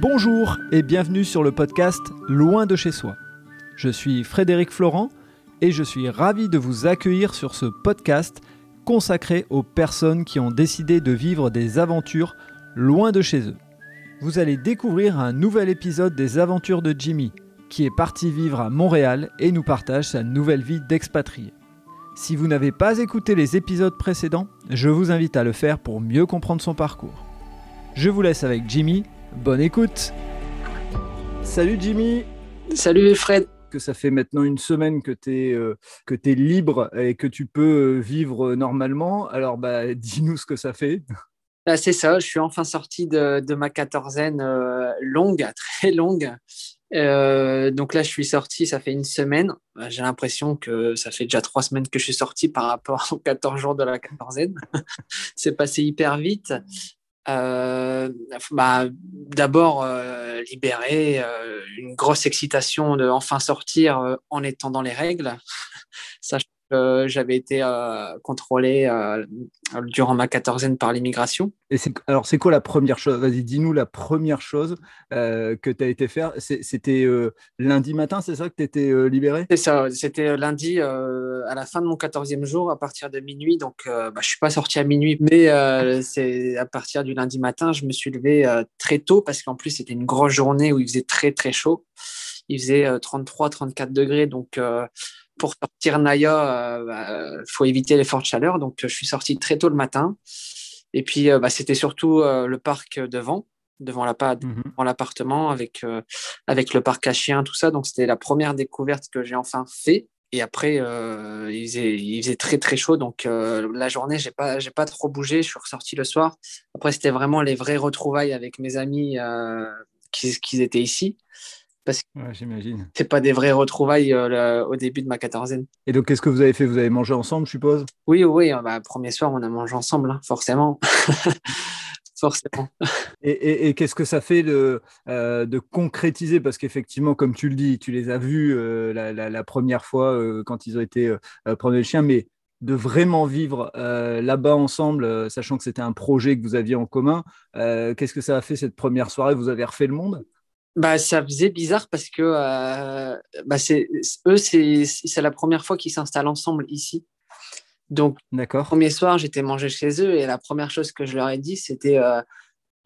Bonjour et bienvenue sur le podcast Loin de chez soi. Je suis Frédéric Florent et je suis ravi de vous accueillir sur ce podcast consacré aux personnes qui ont décidé de vivre des aventures loin de chez eux. Vous allez découvrir un nouvel épisode des aventures de Jimmy, qui est parti vivre à Montréal et nous partage sa nouvelle vie d'expatrié. Si vous n'avez pas écouté les épisodes précédents, je vous invite à le faire pour mieux comprendre son parcours. Je vous laisse avec Jimmy, bonne écoute Salut Jimmy Salut Fred que ça fait maintenant une semaine que tu es, euh, es libre et que tu peux euh, vivre normalement. Alors, bah, dis-nous ce que ça fait. Bah, c'est ça, je suis enfin sorti de, de ma quatorzaine euh, longue, très longue. donc là, je suis sorti, ça fait une semaine. Bah, j'ai l'impression que ça fait déjà trois semaines que je suis sorti par rapport aux 14 jours de la quatorzaine. c'est passé hyper vite. Euh, bah, D'abord, euh, libérer, euh, une grosse excitation de enfin sortir en étant dans les règles, sachant j'avais été euh, contrôlé euh, durant ma quatorzaine par l'immigration. Et alors, c'est quoi la première chose Vas-y, dis-nous la première chose euh, que tu as été faire. C'était lundi matin, c'est ça que tu étais libéré? C'est ça, c'était lundi à la fin de mon quatorzième jour, à partir de minuit. Donc, bah, je ne suis pas sorti à minuit, mais c'est à partir du lundi matin, je me suis levé très tôt parce qu'en plus, c'était une grosse journée où il faisait très, très chaud. Il faisait 33-34 degrés, donc pour sortir Naya, il euh, bah, faut éviter les fortes chaleurs. Donc, je suis sorti très tôt le matin. Et puis, euh, bah, c'était surtout euh, le parc devant, devant mhm. l'appartement, avec, avec le parc à chiens, tout ça. Donc, c'était la première découverte que j'ai enfin fait. Et après, il, faisait, il, faisait, très très chaud, donc la journée, j'ai pas j'ai pas trop bougé. Je suis ressorti le soir. Après, c'était vraiment les vraies retrouvailles avec mes amis qui, qui étaient ici parce que j'imagine. c'est pas des vraies retrouvailles euh, au début de ma quatorzaine. Et donc, qu'est-ce que vous avez fait? Vous avez mangé ensemble, je suppose? Oui, oui. Euh, bah, premier soir, on a mangé ensemble, hein, forcément. forcément. Et, qu'est-ce que ça fait de, euh, de concrétiser? Parce qu'effectivement, comme tu le dis, tu les as vus la, première fois quand ils ont été prendre le chien, mais de vraiment vivre là-bas ensemble, sachant que c'était un projet que vous aviez en commun, qu'est-ce que ça a fait cette première soirée? Vous avez refait le monde? Bah, ça faisait bizarre parce que euh, bah, c'est, eux, c'est, c'est la première fois qu'ils s'installent ensemble ici. Donc, D'accord. premier soir, j'étais mangé chez eux et la première chose que je leur ai dit, c'était euh,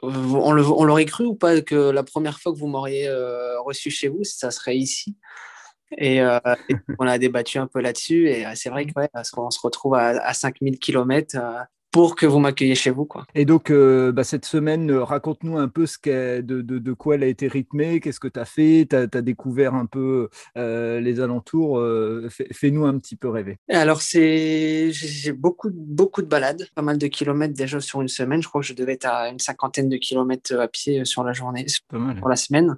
on, l'aurait cru ou pas que la première fois que vous m'auriez euh, reçu chez vous, ça serait ici. Et, on a débattu un peu là-dessus. Et c'est vrai qu'on se retrouve à, à 5000 km pour que vous m'accueilliez chez vous. Quoi. Et donc, euh, bah, cette semaine, euh, raconte-nous un peu ce de, de, de, quoi elle a été rythmée, qu'est-ce que tu as fait, tu as, découvert un peu euh, les alentours, fais-nous un petit peu rêver. Alors, j'ai beaucoup, beaucoup de balades, pas mal de kilomètres déjà sur une semaine. Je crois que je devais être à une cinquantaine de kilomètres à pied sur la journée, pour la semaine.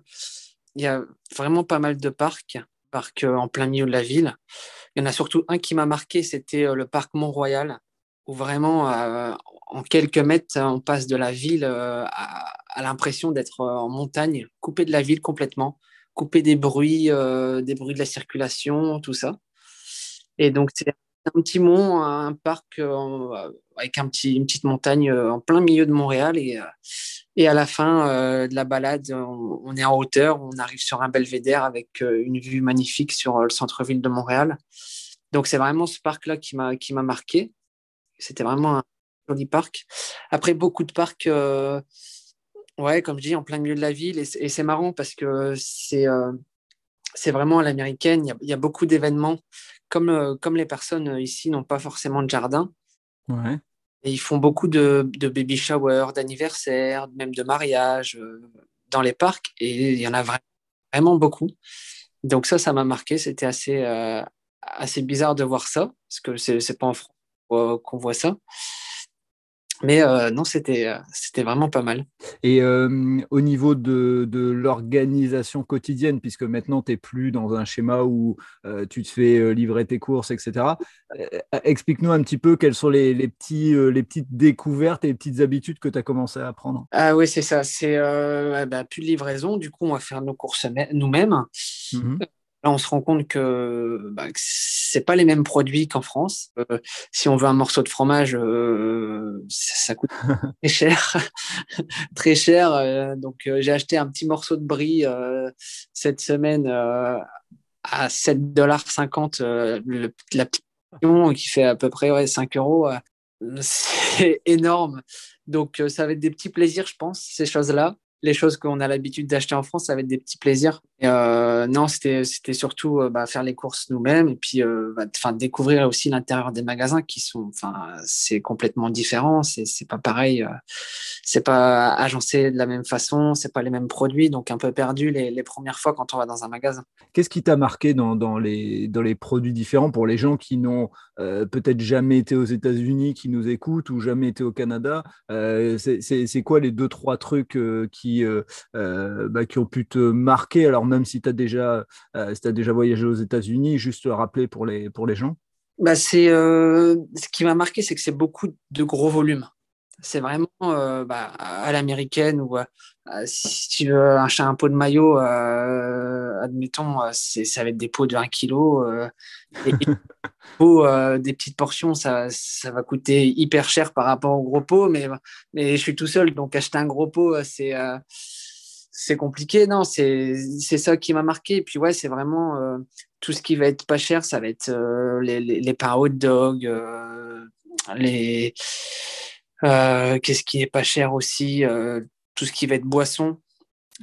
Il y a vraiment pas mal de parcs, parcs en plein milieu de la ville. Il y en a surtout un qui m'a marqué, c'était le parc Mont-Royal où vraiment, euh, en quelques mètres, on passe de la ville euh, à, l'impression d'être euh, en montagne, coupé de la ville complètement, coupé des bruits, des bruits de la circulation, tout ça. Et donc, c'est un petit mont, un parc avec un petit, une petite montagne en plein milieu de Montréal. Et, et à la fin de la balade, on, est en hauteur, on arrive sur un belvédère avec une vue magnifique sur le centre-ville de Montréal. Donc, c'est vraiment ce parc-là qui m'a marqué. C'était vraiment un joli parc. Après, beaucoup de parcs, euh, ouais, comme je dis, en plein milieu de la ville. Et c'est marrant parce que c'est euh, c'est vraiment à l'américaine. Il, y, a beaucoup d'événements. Comme, euh, comme les personnes ici n'ont pas forcément de jardin. Ouais. Et ils font beaucoup de, de baby shower, d'anniversaire, même de mariage dans les parcs. Et il y en a vraiment beaucoup. Donc ça, ça m'a marqué. C'était assez, assez bizarre de voir ça, parce que c'est pas en France qu'on voit ça. Mais euh, non, c'était, euh, c'était vraiment pas mal. Et euh, au niveau de, de l'organisation quotidienne, puisque maintenant tu n'es plus dans un schéma où tu te fais livrer tes courses, etc., explique-nous un petit peu quelles sont les, les, petits, les petites découvertes et les petites habitudes que tu as commencé à apprendre. Ah oui, c'est ça. C'est bah, plus de livraison. Du coup, on va faire nos courses nous-mêmes. Mmh Là, on se rend compte que, bah, c'est pas les mêmes produits qu'en France. Euh, si on veut un morceau de fromage, euh, ça, coûte très cher, très cher. Euh, donc, j'ai acheté un petit morceau de brie cette semaine à 7,50 dollars la petite qui fait à peu près ouais, 5 euros. c'est énorme. Donc, ça va être des petits plaisirs, je pense, ces choses-là les choses qu'on a l'habitude d'acheter en France, ça va être des petits plaisirs. Euh, non, c'était surtout euh, bah, faire les courses nous-mêmes et puis euh, bah, découvrir aussi l'intérieur des magasins qui sont, c'est complètement différent. C'est pas pareil. C'est pas agencé de la même façon. C'est pas les mêmes produits. Donc un peu perdu les, les premières fois quand on va dans un magasin. Qu'est-ce qui t'a marqué dans, dans, les, dans les produits différents pour les gens qui n'ont peut-être jamais été aux États-Unis, qui nous écoutent ou jamais été au Canada C'est quoi les deux trois trucs qui euh, euh, bah, qui, ont pu te marquer? Alors même si tu as, déjà, euh, as déjà voyagé aux États-Unis, juste rappeler pour les, pour les gens bah c'est ce qui m'a marqué, c'est que c'est beaucoup de gros volumes. C'est vraiment bah, à l'américaine ou si tu veux acheter un pot de maillot, admettons, ça va être des pots de 1 kg. et des petites portions, ça, ça va coûter hyper cher par rapport au gros pot, mais, mais je suis tout seul, donc acheter un gros pot, c'est, c'est compliqué. Non, c'est, ça qui m'a marqué. Et puis ouais, c'est vraiment tout ce qui va être pas cher, ça va être les, les, les pains hot dog, les euh, qu'est-ce qui est pas cher aussi euh, Tout ce qui va être boisson.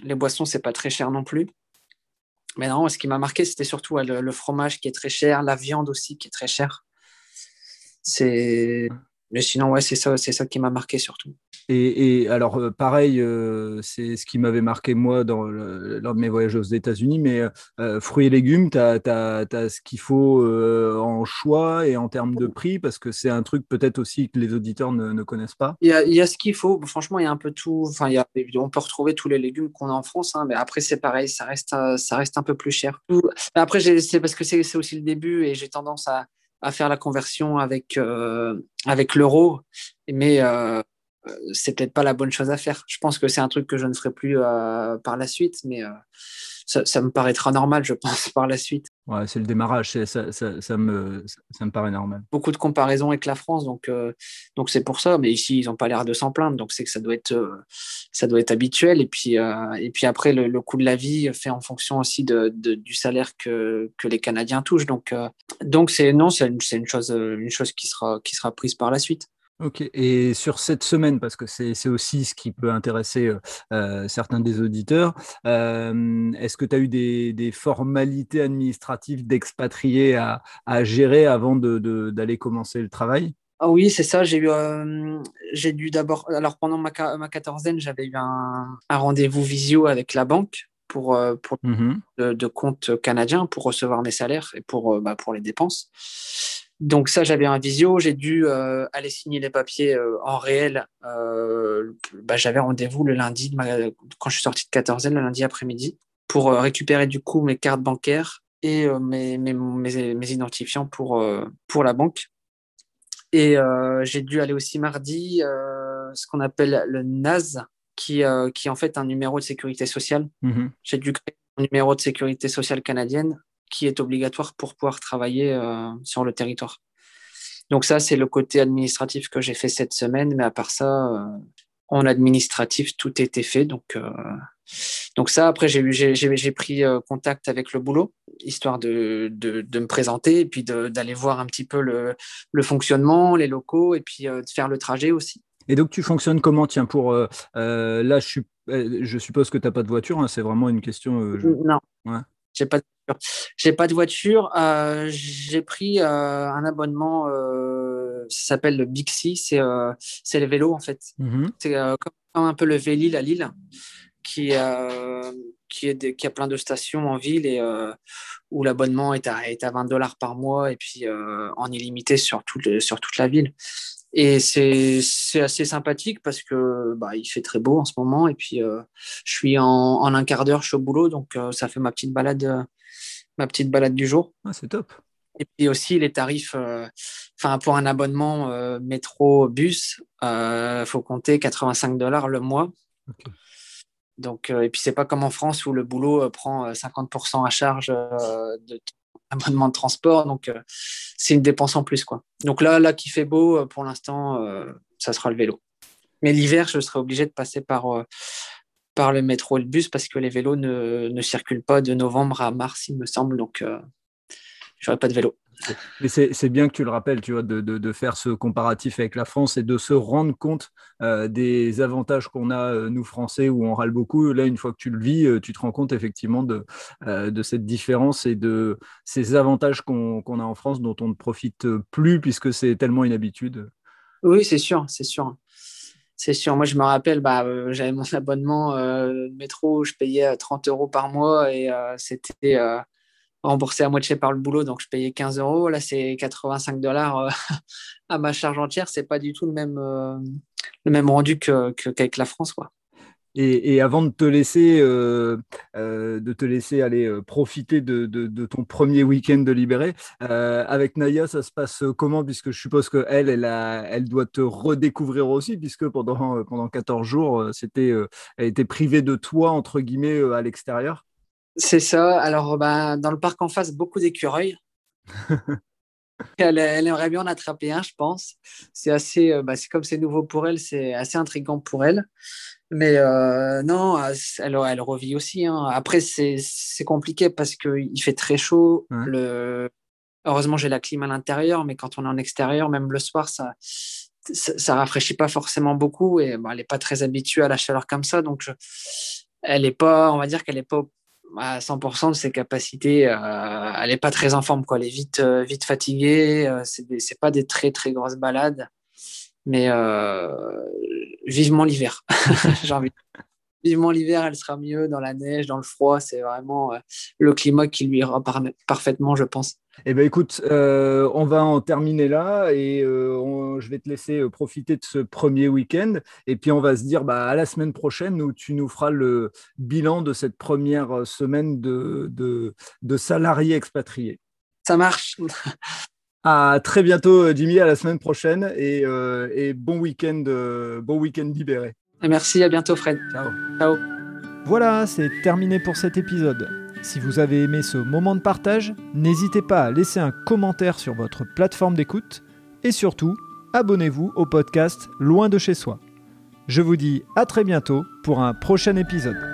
Les boissons, c'est pas très cher non plus. Mais non, ce qui m'a marqué, c'était surtout le, fromage qui est très cher, la viande aussi qui est très chère. C'est. Mais sinon, ouais, c'est ça, c'est ça qui m'a marqué surtout. Et, alors, euh, pareil, euh, c'est ce qui m'avait marqué moi dans lors de mes voyages aux États-Unis, mais euh, fruits et légumes, tu as, ce qu'il faut en choix et en termes de prix, parce que c'est un truc peut-être aussi que les auditeurs ne, connaissent pas. Il y, a, ce qu'il faut, franchement, il y a un peu tout. Enfin, y a, on peut retrouver tous les légumes qu'on a en France, hein, mais après, c'est pareil, ça reste, ça reste un peu plus cher. Après, c'est parce que c'est aussi le début et j'ai tendance à, à, faire la conversion avec, avec l'euro. Mais c'est peut-être pas la bonne chose à faire. Je pense que c'est un truc que je ne ferai plus euh, par la suite, mais euh, ça, me paraîtra normal, je pense, par la suite. Ouais, c'est le démarrage, ça, ça, me, ça me paraît normal. Beaucoup de comparaisons avec la France, donc donc c'est pour ça. Mais ici, ils n'ont pas l'air de s'en plaindre, donc c'est que ça doit être ça doit être habituel. Et puis et puis après, le, coût de la vie fait en fonction aussi de, du salaire que, que les Canadiens touchent. Donc donc c'est non, c'est une, une, chose une chose qui sera qui sera prise par la suite. Ok, et sur cette semaine, parce que c'est aussi ce qui peut intéresser euh, euh, certains des auditeurs, euh, est-ce que tu as eu des, formalités administratives d'expatriés à, gérer avant d'aller commencer le travail? Ah oui, c'est ça. J'ai eu, j'ai dû d'abord. Alors pendant ma, ma quatorzaine, j'avais eu un, rendez-vous visio avec la banque pour, pour mmh de, compte canadien pour recevoir mes salaires et pour, bah, pour les dépenses. Donc ça, j'avais un visio, j'ai dû euh, aller signer les papiers euh, en réel. Euh, bah, j'avais rendez-vous le lundi, quand je suis sorti de 14 le lundi après-midi, pour récupérer du coup mes cartes bancaires et mes, mes, mes, identifiants pour, pour la banque. Et j'ai dû aller aussi mardi, ce qu'on appelle le NAS, qui, qui est en fait un numéro de sécurité sociale. Mmh j'ai dû créer un numéro de sécurité sociale canadienne qui est obligatoire pour pouvoir travailler euh, sur le territoire. Donc ça, c'est le côté administratif que j'ai fait cette semaine, mais à part ça, euh, en administratif, tout était fait. Donc, euh, donc ça, après, j'ai pris contact avec le boulot, histoire de, de, me présenter et puis d'aller voir un petit peu le, le, fonctionnement, les locaux, et puis de faire le trajet aussi. Et donc, tu fonctionnes comment? Tiens, pour là, je, je suppose que tu n'as pas de voiture, hein, c'est vraiment une question. Non. Ouais. J'ai pas de j'ai pas de voiture. Euh, j'ai pris euh, un abonnement, euh, ça s'appelle le Bixi, c'est c'est les vélos en fait. Mm-hmm. C'est comme un peu le Vélil à Lille, qui, qui, est qui a plein de stations en ville et où l'abonnement est à, est à 20 dollars par mois et puis en illimité sur, tout sur toute la ville. Et c'est assez sympathique parce que bah, il fait très beau en ce moment. Et puis, je suis en, en, un quart d'heure, je suis au boulot. Donc, ça fait ma petite balade ma petite balade du jour. Ah, c'est top. Et puis aussi les tarifs, euh, enfin pour un abonnement euh, métro bus, il euh, faut compter 85 dollars le mois. Donc, et puis, c'est pas comme en France où le boulot prend 50% à charge de abonnement de transport. Donc, c'est une dépense en plus. Quoi. Donc là, là qui fait beau, pour l'instant, ça sera le vélo. Mais l'hiver, je serai obligé de passer par, par le métro et le bus parce que les vélos ne, ne circulent pas de novembre à mars, il me semble. Donc, je n'aurai pas de vélo. Mais c'est bien que tu le rappelles, tu vois, de, de, faire ce comparatif avec la France et de se rendre compte euh, des avantages qu'on a, euh, nous Français, où on râle beaucoup. Là, une fois que tu le vis, euh, tu te rends compte effectivement de, de cette différence et de ces avantages qu'on a en France dont on ne profite plus puisque c'est tellement une habitude. Oui, c'est sûr, c'est sûr. C'est sûr. Moi, je me rappelle, bah, j'avais mon abonnement métro, je payais 30 euros par mois et c'était remboursé à moitié par le boulot, donc je payais 15 euros. Là, c'est 85 dollars euh, à ma charge entière. C'est pas du tout le même, euh, le même rendu qu'avec la France, quoi. Et, avant de te laisser, euh, de te laisser aller profiter de, de, ton premier week-end de libéré, avec Naya, ça se passe comment? Puisque je suppose qu'elle, elle, elle, elle doit te redécouvrir aussi, puisque pendant, pendant 14 jours, c'était, elle était privée de toi, entre guillemets, à l'extérieur. C'est ça. Alors, bah, dans le parc en face, beaucoup d'écureuils. elle, aimerait bien en attraper un, je pense. C'est assez, euh, bah, c'est comme c'est nouveau pour elle, c'est assez intriguant pour elle. Mais euh, non, elle, elle revit aussi. Hein. Après, c'est compliqué parce qu'il fait très chaud. Le... Heureusement, j'ai la clim à l'intérieur, mais quand on est en extérieur, même le soir, ça, ça, rafraîchit pas forcément beaucoup et bah, elle n'est pas très habituée à la chaleur comme ça. Donc, elle est pas, on va dire qu'elle n'est pas à 100% de ses capacités. Euh, elle n'est pas très en forme, quoi. Elle est vite, euh, vite fatiguée. Euh, c'est, c'est pas des très très grosses balades, mais vivement l'hiver. J'ai envie. Vivement l'hiver, elle sera mieux dans la neige, dans le froid. C'est vraiment le climat qui lui ira parfaitement, je pense. Eh bien, écoute, euh, on va en terminer là et euh, je vais te laisser euh, profiter de ce premier week-end. Et puis, on va se dire bah, à la semaine prochaine où tu nous feras le bilan de cette première semaine de, de, salariés expatriés. Ça marche. À très bientôt, Jimmy, à la semaine prochaine et, et bon week-end bon week libéré. Merci, à bientôt, Fred. Ciao. Ciao. Voilà, c'est terminé pour cet épisode. Si vous avez aimé ce moment de partage, n'hésitez pas à laisser un commentaire sur votre plateforme d'écoute et surtout, abonnez-vous au podcast Loin de chez soi. Je vous dis à très bientôt pour un prochain épisode.